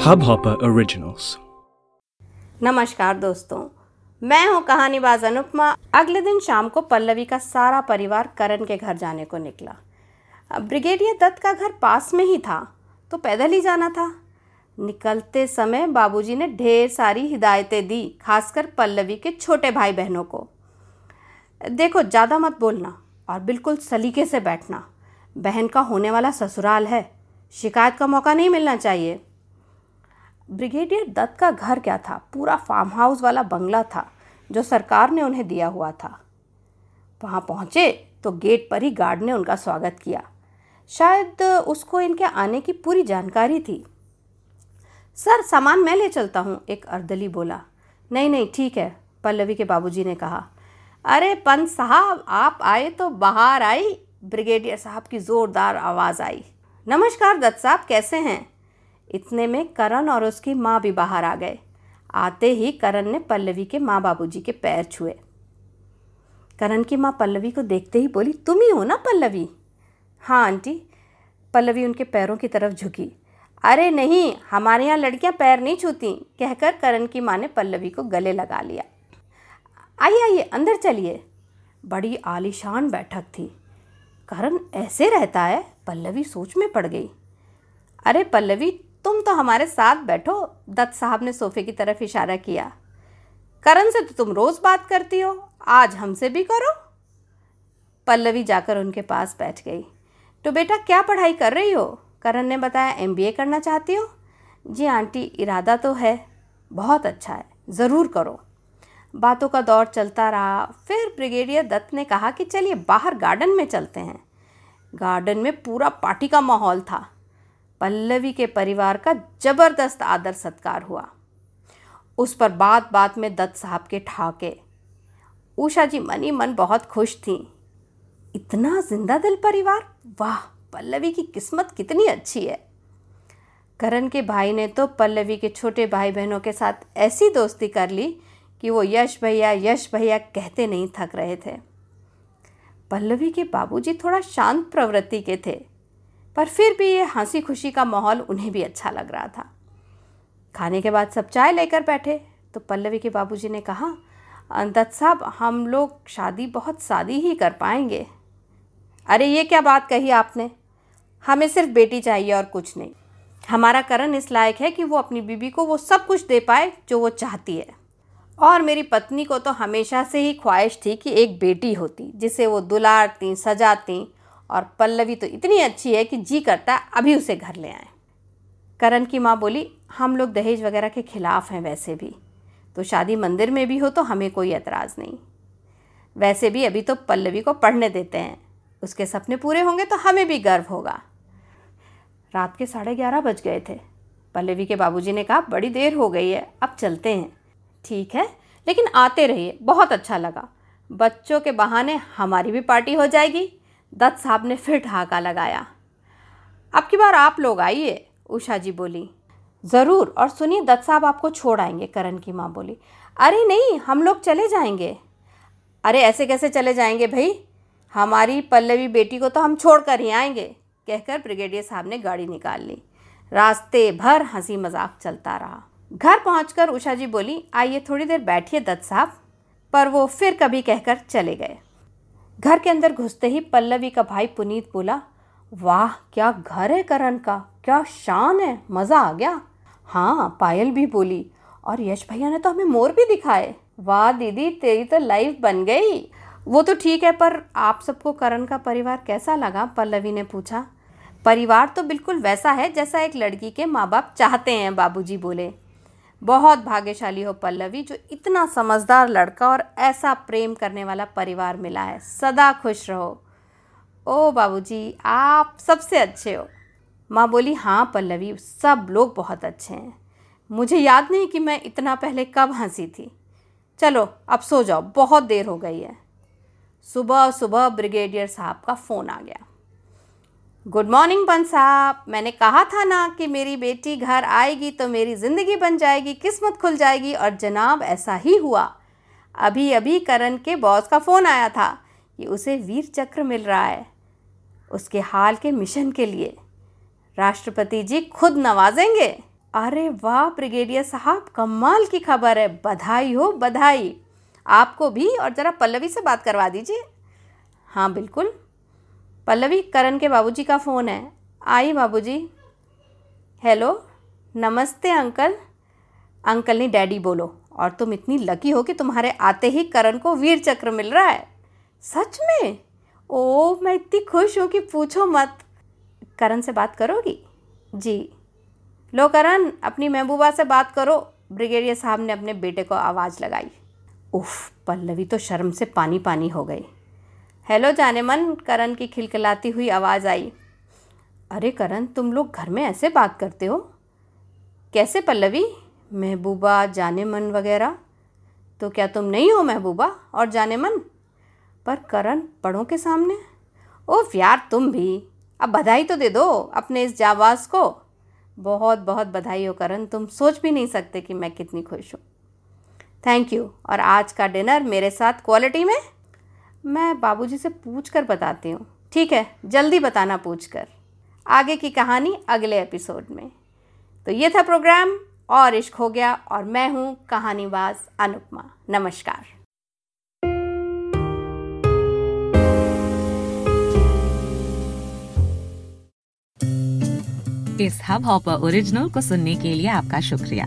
Hubhopper Originals. नमस्कार दोस्तों, मैं हूँ कहानीबाज अनुपमा। अगले दिन शाम को पल्लवी का सारा परिवार करण के घर जाने को निकला। ब्रिगेडियर दत्त का घर पास में ही था तो पैदल ही जाना था। निकलते समय बाबूजी ने ढेर सारी हिदायतें दी, खासकर पल्लवी के छोटे भाई बहनों को। देखो, ज़्यादा मत बोलना और बिल्कुल सलीके से बैठना। बहन का होने वाला ससुराल है। शिकायत का मौका नहीं मिलना चाहिए। ब्रिगेडियर दत्त का घर क्या था? पूरा फार्म हाउस वाला बंगला था, जो सरकार ने उन्हें दिया हुआ था। वहाँ पहुँचे तो गेट पर ही गार्ड ने उनका स्वागत किया। शायद उसको इनके आने की पूरी जानकारी थी। सर, सामान मैं ले चलता हूँ, एक अर्दली बोला। नहीं नहीं, ठीक है, पल्लवी के बाबूजी ने कहा। अरे, पंत साहब, आप आए तो बाहर आई। ब्रिगेडियर साहब की ज़ोरदार आवाज़ आई। नमस्कार दत्त साहब, कैसे हैं? इतने में करण और उसकी माँ भी बाहर आ गए। आते ही करण ने पल्लवी के माँ बाबूजी के पैर छुए। करण की माँ पल्लवी को देखते ही बोली, तुम ही हो ना पल्लवी? हाँ आंटी। पल्लवी उनके पैरों की तरफ़ झुकी। अरे नहीं, हमारे यहाँ लड़कियाँ पैर नहीं छूती, कहकर करण की माँ ने पल्लवी को गले लगा लिया। आइए आइए, अंदर चलिए। बड़ी आलीशान बैठक थी। करण ऐसे रहता है, पल्लवी सोच में पड़ गई। अरे पल्लवी, तुम तो हमारे साथ बैठो, दत्त साहब ने सोफे की तरफ़ इशारा किया। करण से तो तुम रोज़ बात करती हो, आज हमसे भी करो। पल्लवी जाकर उनके पास बैठ गई। तो बेटा, क्या पढ़ाई कर रही हो? करण ने बताया एमबीए करना चाहती हो। जी आंटी, इरादा तो है, बहुत अच्छा है, ज़रूर करो। बातों का दौर चलता रहा। फिर ब्रिगेडियर दत्त ने कहा कि चलिए बाहर गार्डन में चलते हैं। गार्डन में पूरा पार्टी का माहौल था। पल्लवी के परिवार का ज़बरदस्त आदर सत्कार हुआ। उस पर बात बात में दत्त साहब के ठाके उषा जी मनी मन बहुत खुश थी। इतना ज़िंदा दिल परिवार? वाह, पल्लवी की किस्मत कितनी अच्छी है। करण के भाई ने तो पल्लवी के छोटे भाई बहनों के साथ ऐसी दोस्ती कर ली कि वो यश भैया यश भैया कहते नहीं थक रहे थे। पल्लवी के बाबूजी थोड़ा शांत प्रवृत्ति के थे, पर फिर भी ये हँसी खुशी का माहौल उन्हें भी अच्छा लग रहा था। खाने के बाद सब चाय लेकर बैठे तो पल्लवी के बाबूजी ने कहा दत्त साहब, हम लोग शादी बहुत सादी ही कर पाएँगे। अरे, ये क्या बात कही आपने? हमें सिर्फ़ बेटी चाहिए और कुछ नहीं। हमारा करण इस लायक है कि वो अपनी बीबी को वो सब कुछ दे पाए जो वो चाहती है। और मेरी पत्नी को तो हमेशा से ही ख्वाहिश थी कि एक बेटी होती, जिसे वो दुलारती, सजाती और पल्लवी तो इतनी अच्छी है कि जी करता अभी उसे घर ले आए। करण की माँ बोली, हम लोग दहेज वगैरह के ख़िलाफ़ हैं वैसे भी। तो शादी मंदिर में भी हो तो हमें कोई एतराज़ नहीं। वैसे भी अभी तो पल्लवी को पढ़ने देते हैं। उसके सपने पूरे होंगे तो हमें भी गर्व होगा। रात के साढ़े ग्यारह बज गए थे। पल्लवी के बाबूजी ने कहा, बड़ी देर हो गई है, अब चलते हैं। ठीक है, लेकिन आते रहिए, बहुत अच्छा लगा। बच्चों के बहाने हमारी भी पार्टी हो जाएगी, दत्त साहब ने फिर ठहाका लगाया। अब की बार आप लोग आइए, उषा जी बोली। ज़रूर, और सुनिए, दत्त साहब आपको छोड़ आएँगे, करण की माँ बोली। अरे नहीं, हम लोग चले जाएँगे। अरे ऐसे कैसे चले जाएँगे भाई? हमारी पल्लवी बेटी को तो हम छोड़ कर ही आएँगे, कहकर ब्रिगेडियर साहब ने गाड़ी निकाल ली। रास्ते भर हँसी मज़ाक चलता रहा। घर पहुंचकर उषा जी बोली, आइए थोड़ी देर बैठिए दत्त साहब। पर वो फिर कभी कहकर चले गए। घर के अंदर घुसते ही पल्लवी का भाई पुनीत बोला, वाह, क्या घर है करण का? क्या शान है? मज़ा आ गया? हाँ पायल भी बोली, और यश भैया ने तो हमें मोर भी दिखाए। वाह दीदी, तेरी तो लाइफ बन गई। वो तो ठीक है, पर आप सबको करण का परिवार कैसा लगा? पल्लवी ने पूछा। परिवार तो बिल्कुल वैसा है जैसा एक लड़की के माँ बाप चाहते हैं, बाबूजी बोले। बहुत भाग्यशाली हो पल्लवी, जो इतना समझदार लड़का और ऐसा प्रेम करने वाला परिवार मिला है। सदा खुश रहो। ओ बाबूजी, आप सबसे अच्छे हो। माँ बोली हाँ पल्लवी, सब लोग बहुत अच्छे हैं। मुझे याद नहीं कि मैं इतना पहले कब हँसी थी। चलो, अब सो जाओ, बहुत देर हो गई है। सुबह सुबह ब्रिगेडियर साहब का फ़ोन आ गया। गुड मॉर्निंग पंत साहब मैंने कहा था ना कि मेरी बेटी घर आएगी तो मेरी ज़िंदगी बन जाएगी, किस्मत खुल जाएगी और जनाब ऐसा ही हुआ। अभी अभी करण के बॉस का फ़ोन आया था। कि उसे वीर चक्र मिल रहा है उसके हाल के मिशन के लिए। राष्ट्रपति जी खुद नवाजेंगे। अरे वाह, ब्रिगेडियर साहब, कमाल की खबर है। बधाई हो, बधाई। आपको भी और ज़रा पल्लवी से बात करवा दीजिए। हाँ बिल्कुल। पल्लवी, करण के बाबूजी का फ़ोन है। आई बाबूजी। हेलो। नमस्ते, अंकल। अंकल ने डैडी बोलो, और तुम इतनी लकी हो कि तुम्हारे आते ही करण को वीर चक्र मिल रहा है। सच में? ओ मैं इतनी खुश हूँ कि पूछो मत। करण से बात करोगी? जी। लो करण, अपनी महबूबा से बात करो। ब्रिगेडियर साहब ने अपने बेटे को आवाज़ लगाई। उफ, पल्लवी तो शर्म से पानी पानी हो गई। हेलो जाने मन करण की खिलखिलाती हुई आवाज़ आई। अरे करण, तुम लोग घर में ऐसे बात करते हो? कैसे पल्लवी? महबूबा जाने मन वगैरह? तो क्या तुम नहीं हो महबूबा और जाने मन पर करण बड़ों के सामने? ओफ यार, तुम भी। अब बधाई तो दे दो अपने इस जाबाज को। बहुत बहुत बधाई हो करण। तुम सोच भी नहीं सकते कि मैं कितनी खुश हूँ। थैंक यू और आज का डिनर मेरे साथ क्वालिटी में? मैं बाबूजी से पूछ कर बताती हूँ। ठीक है, जल्दी बताना पूछ कर आगे की कहानी अगले एपिसोड में। तो ये था प्रोग्राम, और इश्क हो गया, और मैं हूँ कहानीबाज अनुपमा। नमस्कार। इस हब हॉपर ओरिजिनल को सुनने के लिए आपका शुक्रिया।